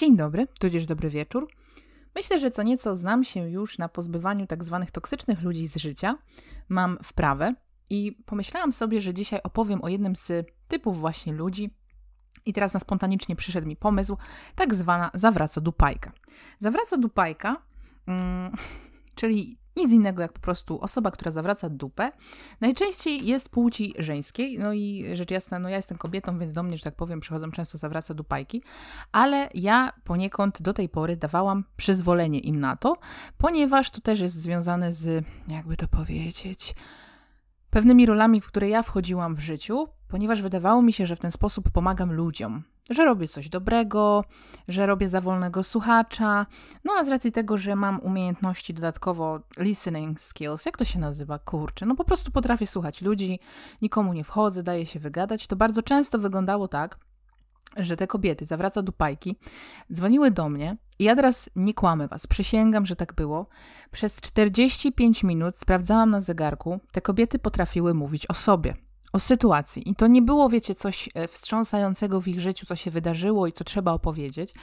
Dzień dobry, tudzież dobry wieczór. Myślę, że co nieco znam się już na pozbywaniu tak zwanych toksycznych ludzi z życia. Mam wprawę i pomyślałam sobie, że dzisiaj opowiem o jednym z typów właśnie ludzi. I teraz na spontanicznie przyszedł mi pomysł, tak zwana zawraca dupajka. Zawraca dupajka, mm, czyli nic innego jak po prostu osoba, która zawraca dupę. Najczęściej jest płci żeńskiej, no i rzecz jasna, no ja jestem kobietą, więc do mnie, że tak powiem, przychodzą często zawraca dupajki, ale ja poniekąd do tej pory dawałam przyzwolenie im na to, ponieważ to też jest związane z, jakby to powiedzieć, pewnymi rolami, w które ja wchodziłam w życiu, ponieważ wydawało mi się, że w ten sposób pomagam ludziom że robię coś dobrego, że robię za wolnego słuchacza. No a z racji tego, że mam umiejętności dodatkowo listening skills, jak to się nazywa? Kurczę, no po prostu potrafię słuchać ludzi, nikomu nie wchodzę, daję się wygadać. To bardzo często wyglądało tak, że te kobiety, zawraca do pajki, dzwoniły do mnie i ja teraz nie kłamę was, przysięgam, że tak było. Przez 45 minut sprawdzałam na zegarku, te kobiety potrafiły mówić o sobie o sytuacji. I to nie było, wiecie, coś e, wstrząsającego w ich życiu, co się wydarzyło i co trzeba opowiedzieć,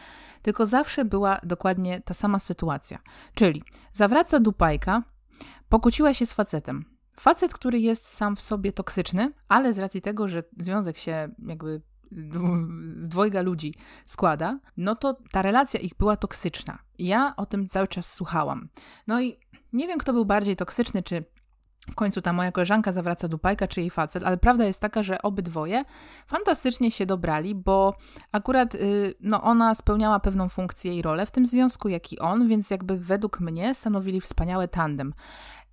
tylko zawsze była dokładnie ta sama sytuacja. Czyli zawraca dupajka, pokłóciła się z facetem. Facet, który jest sam w sobie toksyczny, ale z racji tego, że związek się jakby z dwojga ludzi składa, no to ta relacja ich była toksyczna. Ja o tym cały czas słuchałam. No i nie wiem, kto był bardziej toksyczny, czy w końcu ta moja koleżanka zawraca dupajka, czy jej facet, ale prawda jest taka, że obydwoje fantastycznie się dobrali, bo akurat y, no, ona spełniała pewną funkcję i rolę w tym związku, jak i on, więc jakby według mnie stanowili wspaniałe tandem.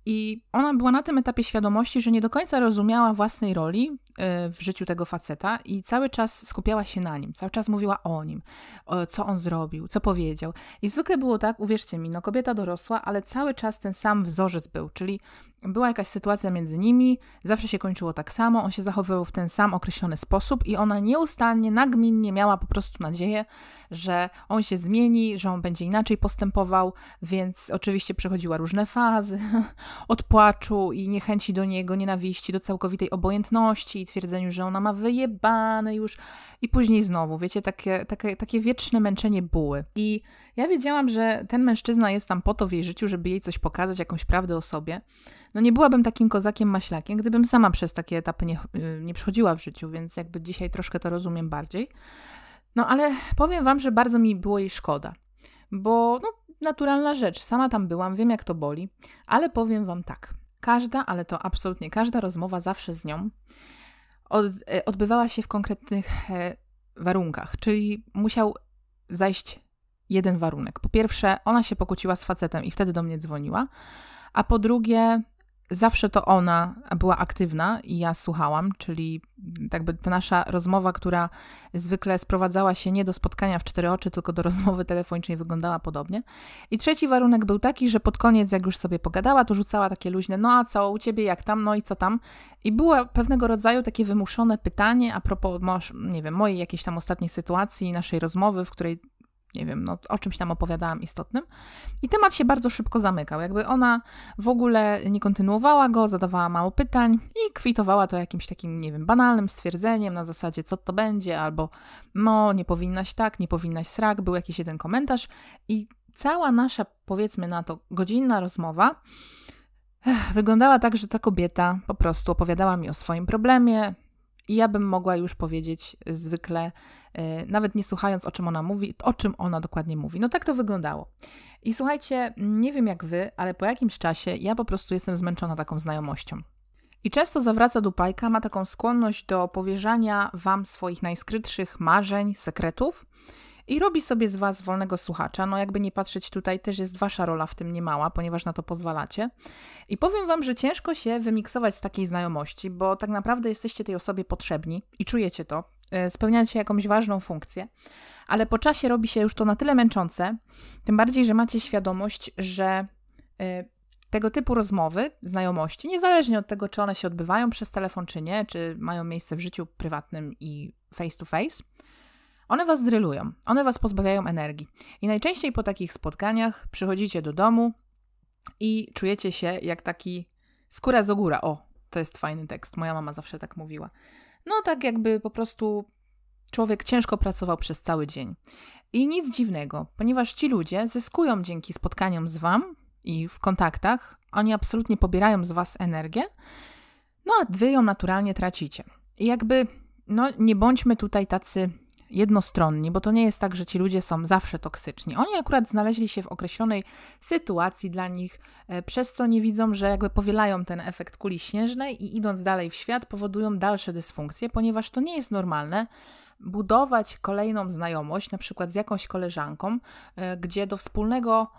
I ona była na tym etapie świadomości, że nie do końca rozumiała własnej roli y, w życiu tego faceta i cały czas skupiała się na nim, cały czas mówiła o nim, co on zrobił, co powiedział. I zwykle było tak, uwierzcie mi, no kobieta dorosła, ale cały czas ten sam wzorzec był, czyli była jakaś sytuacja między nimi, zawsze się kończyło tak samo, on się zachowywał w ten sam określony sposób i ona nieustannie, nagminnie miała po prostu nadzieję, że on się zmieni, że on będzie inaczej postępował, więc oczywiście przechodziła różne fazy od płaczu i niechęci do niego, nienawiści, do całkowitej obojętności i twierdzeniu, że ona ma wyjebane już i później znowu, wiecie, takie, takie, takie wieczne męczenie buły. I ja wiedziałam, że ten mężczyzna jest tam po to w jej życiu, żeby jej coś pokazać, jakąś prawdę o sobie. No nie byłabym takim kozakiem maślakiem, gdybym sama przez takie etapy nie, nie przechodziła w życiu, więc jakby dzisiaj troszkę to rozumiem bardziej. No ale powiem wam, że bardzo mi było jej szkoda, bo no, naturalna rzecz, sama tam byłam, wiem jak to boli, ale powiem wam tak. Każda, ale to absolutnie każda rozmowa zawsze z nią od, e, odbywała się w konkretnych e, warunkach, czyli musiał zajść jeden warunek. Po pierwsze, ona się pokłóciła z facetem i wtedy do mnie dzwoniła, a po drugie, zawsze to ona była aktywna i ja słuchałam, czyli jakby ta nasza rozmowa, która zwykle sprowadzała się nie do spotkania w cztery oczy, tylko do rozmowy telefonicznej wyglądała podobnie. I trzeci warunek był taki, że pod koniec, jak już sobie pogadała, to rzucała takie luźne, no a co u ciebie, jak tam, no i co tam? I było pewnego rodzaju takie wymuszone pytanie a propos, nie wiem, mojej jakiejś tam ostatniej sytuacji, naszej rozmowy, w której nie wiem, no, o czymś tam opowiadałam istotnym. I temat się bardzo szybko zamykał. Jakby ona w ogóle nie kontynuowała go, zadawała mało pytań i kwitowała to jakimś takim, nie wiem, banalnym stwierdzeniem na zasadzie, co to będzie, albo no, nie powinnaś tak, nie powinnaś srak, był jakiś jeden komentarz i cała nasza, powiedzmy na to, godzinna rozmowa wyglądała tak, że ta kobieta po prostu opowiadała mi o swoim problemie, i ja bym mogła już powiedzieć zwykle, nawet nie słuchając o czym ona mówi, o czym ona dokładnie mówi. No tak to wyglądało. I słuchajcie, nie wiem jak wy, ale po jakimś czasie ja po prostu jestem zmęczona taką znajomością. I często zawraca dupajka, ma taką skłonność do powierzania wam swoich najskrytszych marzeń, sekretów i robi sobie z Was wolnego słuchacza. No, jakby nie patrzeć tutaj, też jest Wasza rola w tym niemała, ponieważ na to pozwalacie. I powiem Wam, że ciężko się wymiksować z takiej znajomości, bo tak naprawdę jesteście tej osobie potrzebni i czujecie to, e, spełniacie jakąś ważną funkcję, ale po czasie robi się już to na tyle męczące, tym bardziej, że macie świadomość, że e, tego typu rozmowy, znajomości, niezależnie od tego, czy one się odbywają przez telefon, czy nie, czy mają miejsce w życiu prywatnym i face to face, one was drylują, one was pozbawiają energii. I najczęściej po takich spotkaniach przychodzicie do domu i czujecie się jak taki skóra z ogóra. O, to jest fajny tekst, moja mama zawsze tak mówiła. No tak jakby po prostu człowiek ciężko pracował przez cały dzień. I nic dziwnego, ponieważ ci ludzie zyskują dzięki spotkaniom z Wam i w kontaktach, oni absolutnie pobierają z Was energię, no a Wy ją naturalnie tracicie. I jakby, no nie bądźmy tutaj tacy jednostronni, bo to nie jest tak, że ci ludzie są zawsze toksyczni. Oni akurat znaleźli się w określonej sytuacji dla nich, e, przez co nie widzą, że jakby powielają ten efekt kuli śnieżnej i idąc dalej w świat powodują dalsze dysfunkcje, ponieważ to nie jest normalne budować kolejną znajomość, na przykład z jakąś koleżanką, e, gdzie do wspólnego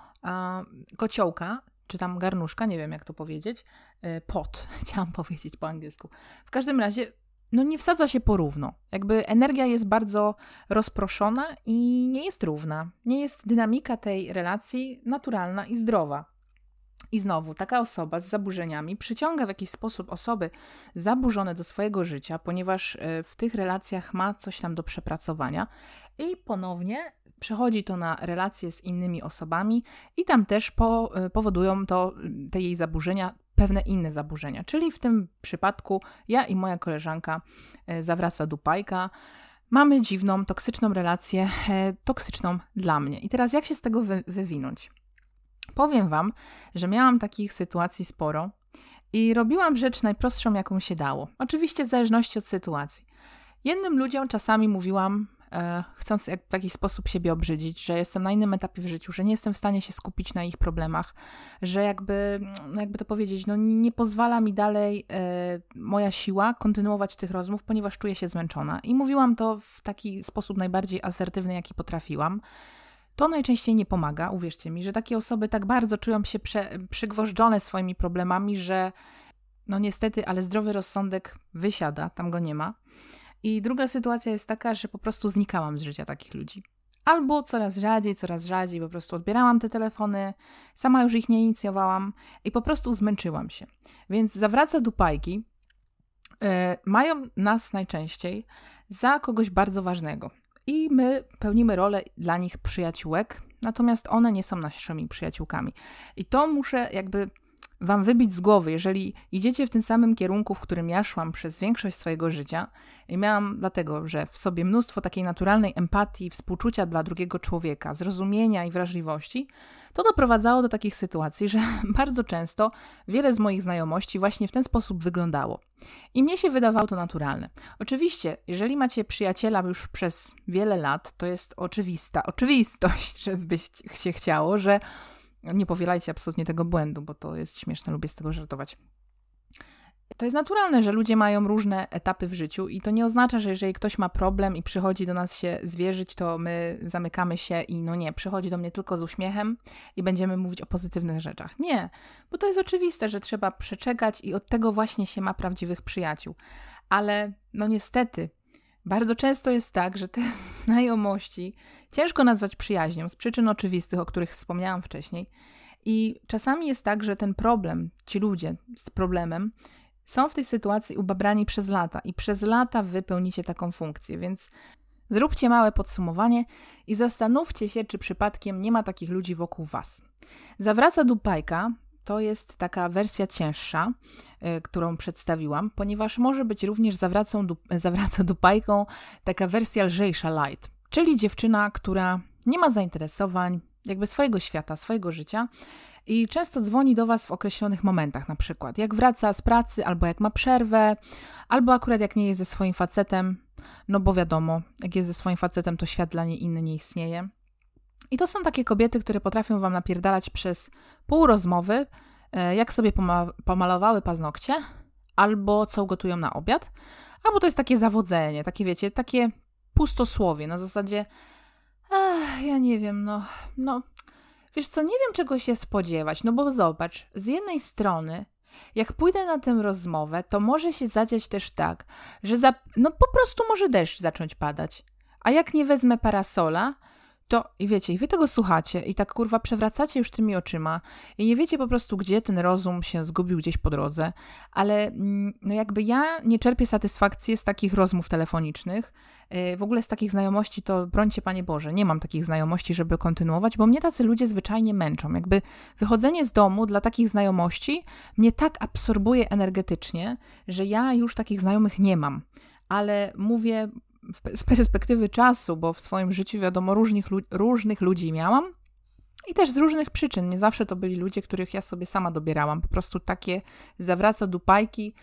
kociołka czy tam garnuszka, nie wiem jak to powiedzieć, e, pot, chciałam powiedzieć po angielsku. W każdym razie no nie wsadza się porówno. Jakby energia jest bardzo rozproszona i nie jest równa. Nie jest dynamika tej relacji naturalna i zdrowa. I znowu, taka osoba z zaburzeniami przyciąga w jakiś sposób osoby zaburzone do swojego życia, ponieważ e, w tych relacjach ma coś tam do przepracowania i ponownie przechodzi to na relacje z innymi osobami i tam też po, e, powodują to te jej zaburzenia pewne inne zaburzenia. Czyli w tym przypadku ja i moja koleżanka e, zawraca dupajka. Mamy dziwną, toksyczną relację, e, toksyczną dla mnie. I teraz jak się z tego wy wywinąć? Powiem Wam, że miałam takich sytuacji sporo i robiłam rzecz najprostszą, jaką się dało. Oczywiście w zależności od sytuacji. Jednym ludziom czasami mówiłam, chcąc jak, w jakiś sposób siebie obrzydzić, że jestem na innym etapie w życiu, że nie jestem w stanie się skupić na ich problemach, że jakby, no jakby to powiedzieć, no nie, nie pozwala mi dalej e, moja siła kontynuować tych rozmów, ponieważ czuję się zmęczona. I mówiłam to w taki sposób najbardziej asertywny, jaki potrafiłam. To najczęściej nie pomaga, uwierzcie mi, że takie osoby tak bardzo czują się prze, przygwożdżone swoimi problemami, że no niestety, ale zdrowy rozsądek wysiada, tam go nie ma. I druga sytuacja jest taka, że po prostu znikałam z życia takich ludzi. Albo coraz rzadziej, coraz rzadziej po prostu odbierałam te telefony, sama już ich nie inicjowałam i po prostu zmęczyłam się. Więc zawraca dupajki yy, mają nas najczęściej za kogoś bardzo ważnego. I my pełnimy rolę dla nich przyjaciółek, natomiast one nie są naszymi przyjaciółkami. I to muszę jakby wam wybić z głowy, jeżeli idziecie w tym samym kierunku, w którym ja szłam przez większość swojego życia i miałam dlatego, że w sobie mnóstwo takiej naturalnej empatii, współczucia dla drugiego człowieka, zrozumienia i wrażliwości, to doprowadzało do takich sytuacji, że bardzo często wiele z moich znajomości właśnie w ten sposób wyglądało. I mnie się wydawało to naturalne. Oczywiście, jeżeli macie przyjaciela już przez wiele lat, to jest oczywista oczywistość, że by się chciało, że nie powielajcie absolutnie tego błędu, bo to jest śmieszne, lubię z tego żartować. To jest naturalne, że ludzie mają różne etapy w życiu i to nie oznacza, że jeżeli ktoś ma problem i przychodzi do nas się zwierzyć, to my zamykamy się i no nie, przychodzi do mnie tylko z uśmiechem i będziemy mówić o pozytywnych rzeczach. Nie, bo to jest oczywiste, że trzeba przeczekać i od tego właśnie się ma prawdziwych przyjaciół. Ale no niestety, bardzo często jest tak, że te znajomości ciężko nazwać przyjaźnią z przyczyn oczywistych, o których wspomniałam wcześniej. I czasami jest tak, że ten problem, ci ludzie z problemem, są w tej sytuacji ubabrani przez lata i przez lata wypełnicie taką funkcję, więc zróbcie małe podsumowanie i zastanówcie się, czy przypadkiem nie ma takich ludzi wokół Was. Zawraca dupajka to jest taka wersja cięższa, y, którą przedstawiłam, ponieważ może być również zawracą zawraca dupajką taka wersja lżejsza light, czyli dziewczyna, która nie ma zainteresowań, jakby swojego świata, swojego życia i często dzwoni do Was w określonych momentach, na przykład jak wraca z pracy, albo jak ma przerwę, albo akurat jak nie jest ze swoim facetem, no bo wiadomo, jak jest ze swoim facetem, to świat dla niej inny nie istnieje. I to są takie kobiety, które potrafią wam napierdalać przez pół rozmowy, e, jak sobie pomalowały paznokcie, albo co ugotują na obiad, albo to jest takie zawodzenie, takie wiecie, takie pustosłowie na zasadzie ach, ja nie wiem, no, no, wiesz co, nie wiem czego się spodziewać, no bo zobacz, z jednej strony jak pójdę na tę rozmowę, to może się zadziać też tak, że za, no po prostu może deszcz zacząć padać. A jak nie wezmę parasola, to i wiecie, i wy tego słuchacie i tak kurwa przewracacie już tymi oczyma i nie wiecie po prostu, gdzie ten rozum się zgubił gdzieś po drodze, ale mm, no jakby ja nie czerpię satysfakcji z takich rozmów telefonicznych, y, w ogóle z takich znajomości to brońcie Panie Boże, nie mam takich znajomości, żeby kontynuować, bo mnie tacy ludzie zwyczajnie męczą. Jakby wychodzenie z domu dla takich znajomości mnie tak absorbuje energetycznie, że ja już takich znajomych nie mam. Ale mówię z perspektywy czasu, bo w swoim życiu, wiadomo, różnych, różnych ludzi miałam i też z różnych przyczyn. Nie zawsze to byli ludzie, których ja sobie sama dobierałam. Po prostu takie zawraca dupajki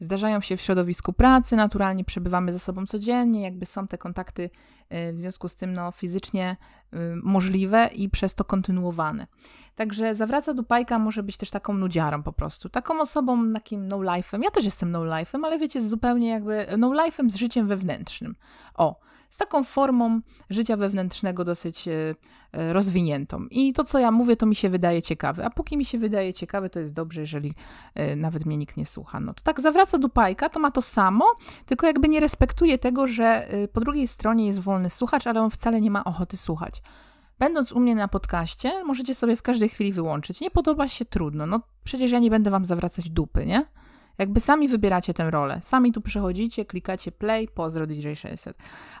zdarzają się w środowisku pracy, naturalnie przebywamy ze sobą codziennie, jakby są te kontakty y, w związku z tym no, fizycznie y, możliwe i przez to kontynuowane. Także zawraca dupajka może być też taką nudziarą po prostu, taką osobą, takim no-life'em. Ja też jestem no-life'em, ale wiecie, zupełnie jakby no-life'em z życiem wewnętrznym. O, z taką formą życia wewnętrznego dosyć e, e, rozwiniętą. I to, co ja mówię, to mi się wydaje ciekawe. A póki mi się wydaje ciekawe, to jest dobrze, jeżeli e, nawet mnie nikt nie słucha. No to tak zawraca do pajka, to ma to samo, tylko jakby nie respektuje tego, że po drugiej stronie jest wolny słuchacz, ale on wcale nie ma ochoty słuchać. Będąc u mnie na podcaście, możecie sobie w każdej chwili wyłączyć. Nie podoba się trudno. No przecież ja nie będę wam zawracać dupy, nie? Jakby sami wybieracie tę rolę, sami tu przychodzicie, klikacie play, pozdro DJ600.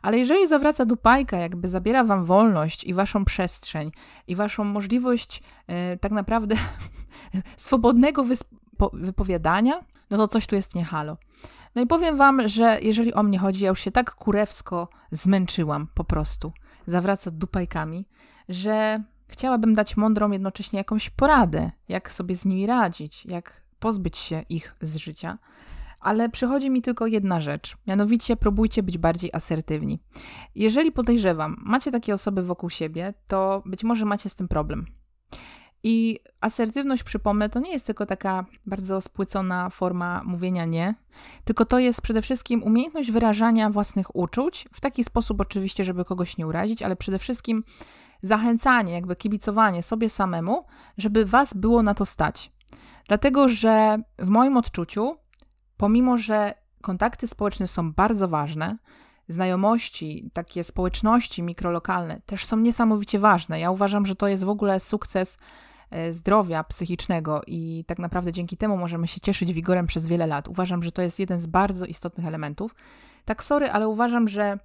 Ale jeżeli zawraca dupajka, jakby zabiera wam wolność i waszą przestrzeń i waszą możliwość e, tak naprawdę swobodnego wypowiadania, no to coś tu jest nie halo. No i powiem wam, że jeżeli o mnie chodzi, ja już się tak kurewsko zmęczyłam po prostu, zawraca dupajkami, że chciałabym dać mądrą jednocześnie jakąś poradę, jak sobie z nimi radzić, jak pozbyć się ich z życia. Ale przychodzi mi tylko jedna rzecz, mianowicie próbujcie być bardziej asertywni. Jeżeli podejrzewam, macie takie osoby wokół siebie, to być może macie z tym problem. I asertywność, przypomnę, to nie jest tylko taka bardzo spłycona forma mówienia nie, tylko to jest przede wszystkim umiejętność wyrażania własnych uczuć w taki sposób, oczywiście, żeby kogoś nie urazić, ale przede wszystkim zachęcanie, jakby kibicowanie sobie samemu, żeby was było na to stać. Dlatego, że w moim odczuciu, pomimo że kontakty społeczne są bardzo ważne, znajomości, takie społeczności mikrolokalne też są niesamowicie ważne. Ja uważam, że to jest w ogóle sukces e, zdrowia psychicznego i tak naprawdę dzięki temu możemy się cieszyć wigorem przez wiele lat. Uważam, że to jest jeden z bardzo istotnych elementów. Tak, sorry, ale uważam, że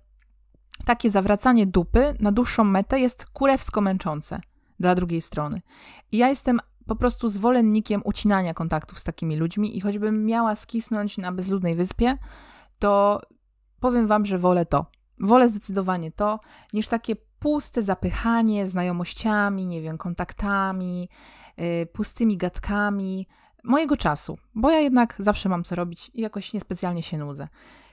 takie zawracanie dupy na dłuższą metę jest kurewsko męczące dla drugiej strony. I ja jestem po prostu zwolennikiem ucinania kontaktów z takimi ludźmi i choćbym miała skisnąć na bezludnej wyspie, to powiem wam, że wolę to. Wolę zdecydowanie to, niż takie puste zapychanie znajomościami, nie wiem, kontaktami, yy, pustymi gadkami mojego czasu, bo ja jednak zawsze mam co robić i jakoś niespecjalnie się nudzę.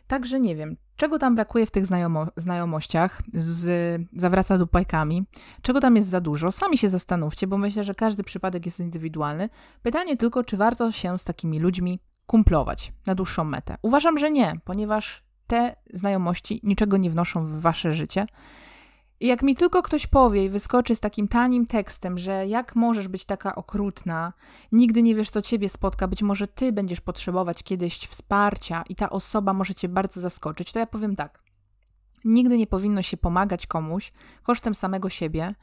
Także nie wiem, czego tam brakuje w tych znajomo znajomościach z zawraca dupajkami, czego tam jest za dużo. Sami się zastanówcie, bo myślę, że każdy przypadek jest indywidualny. Pytanie tylko, czy warto się z takimi ludźmi kumplować na dłuższą metę. Uważam, że nie, ponieważ te znajomości niczego nie wnoszą w wasze życie i jak mi tylko ktoś powie i wyskoczy z takim tanim tekstem, że jak możesz być taka okrutna, nigdy nie wiesz, co ciebie spotka, być może ty będziesz potrzebować kiedyś wsparcia i ta osoba może cię bardzo zaskoczyć, to ja powiem tak. Nigdy nie powinno się pomagać komuś kosztem samego siebie.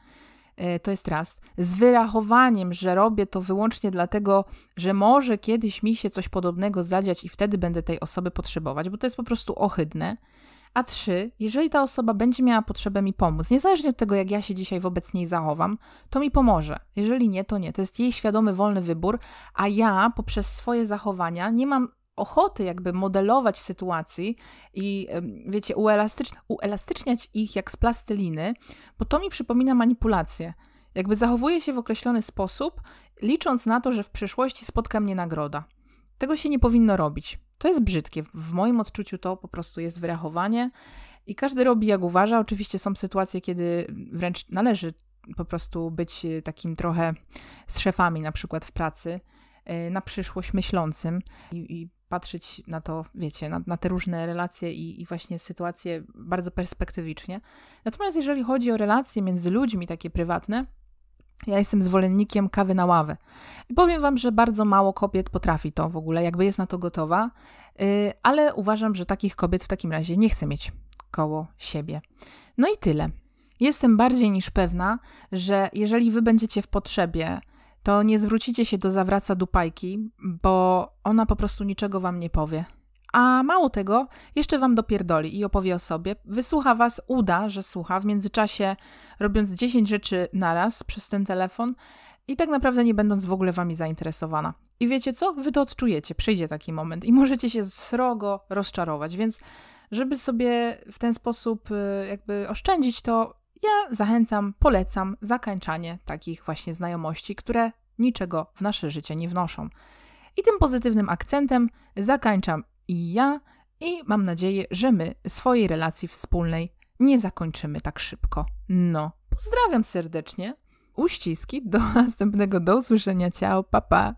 E, to jest raz. Z wyrachowaniem, że robię to wyłącznie dlatego, że może kiedyś mi się coś podobnego zadziać i wtedy będę tej osoby potrzebować, bo to jest po prostu ohydne. A trzy, jeżeli ta osoba będzie miała potrzebę mi pomóc, niezależnie od tego, jak ja się dzisiaj wobec niej zachowam, to mi pomoże. Jeżeli nie, to nie. To jest jej świadomy, wolny wybór, a ja poprzez swoje zachowania nie mam ochoty jakby modelować sytuacji i wiecie, uelastyczniać ich jak z plasteliny, bo to mi przypomina manipulację. Jakby zachowuję się w określony sposób, licząc na to, że w przyszłości spotka mnie nagroda. Tego się nie powinno robić. To jest brzydkie. W moim odczuciu to po prostu jest wyrachowanie i każdy robi jak uważa. Oczywiście są sytuacje, kiedy wręcz należy po prostu być e, takim trochę z szefami, na przykład w pracy, e, na przyszłość myślącym i, i patrzeć na to, wiecie, na, na te różne relacje i, i, właśnie sytuacje bardzo perspektywicznie. Natomiast jeżeli chodzi o relacje między ludźmi, takie prywatne, ja jestem zwolennikiem kawy na ławę. I powiem Wam, że bardzo mało kobiet potrafi to w ogóle, jakby jest na to gotowa, yy, ale uważam, że takich kobiet w takim razie nie chcę mieć koło siebie. No i tyle. Jestem bardziej niż pewna, że jeżeli Wy będziecie w potrzebie, to nie zwrócicie się do zawraca dupajki, bo ona po prostu niczego Wam nie powie. A mało tego, jeszcze wam dopierdoli i opowie o sobie. Wysłucha was, uda, że słucha, w międzyczasie robiąc 10 rzeczy naraz przez ten telefon i tak naprawdę nie będąc w ogóle wami zainteresowana. I wiecie co? Wy to odczujecie, przyjdzie taki moment i możecie się srogo rozczarować, więc żeby sobie w ten sposób y, jakby oszczędzić to, ja zachęcam, polecam zakańczanie takich właśnie znajomości, które niczego w nasze życie nie wnoszą. I tym pozytywnym akcentem zakańczam i ja, i mam nadzieję, że my swojej relacji wspólnej nie zakończymy tak szybko. No, pozdrawiam serdecznie. Uściski, do następnego, do usłyszenia, ciao, papa. Pa.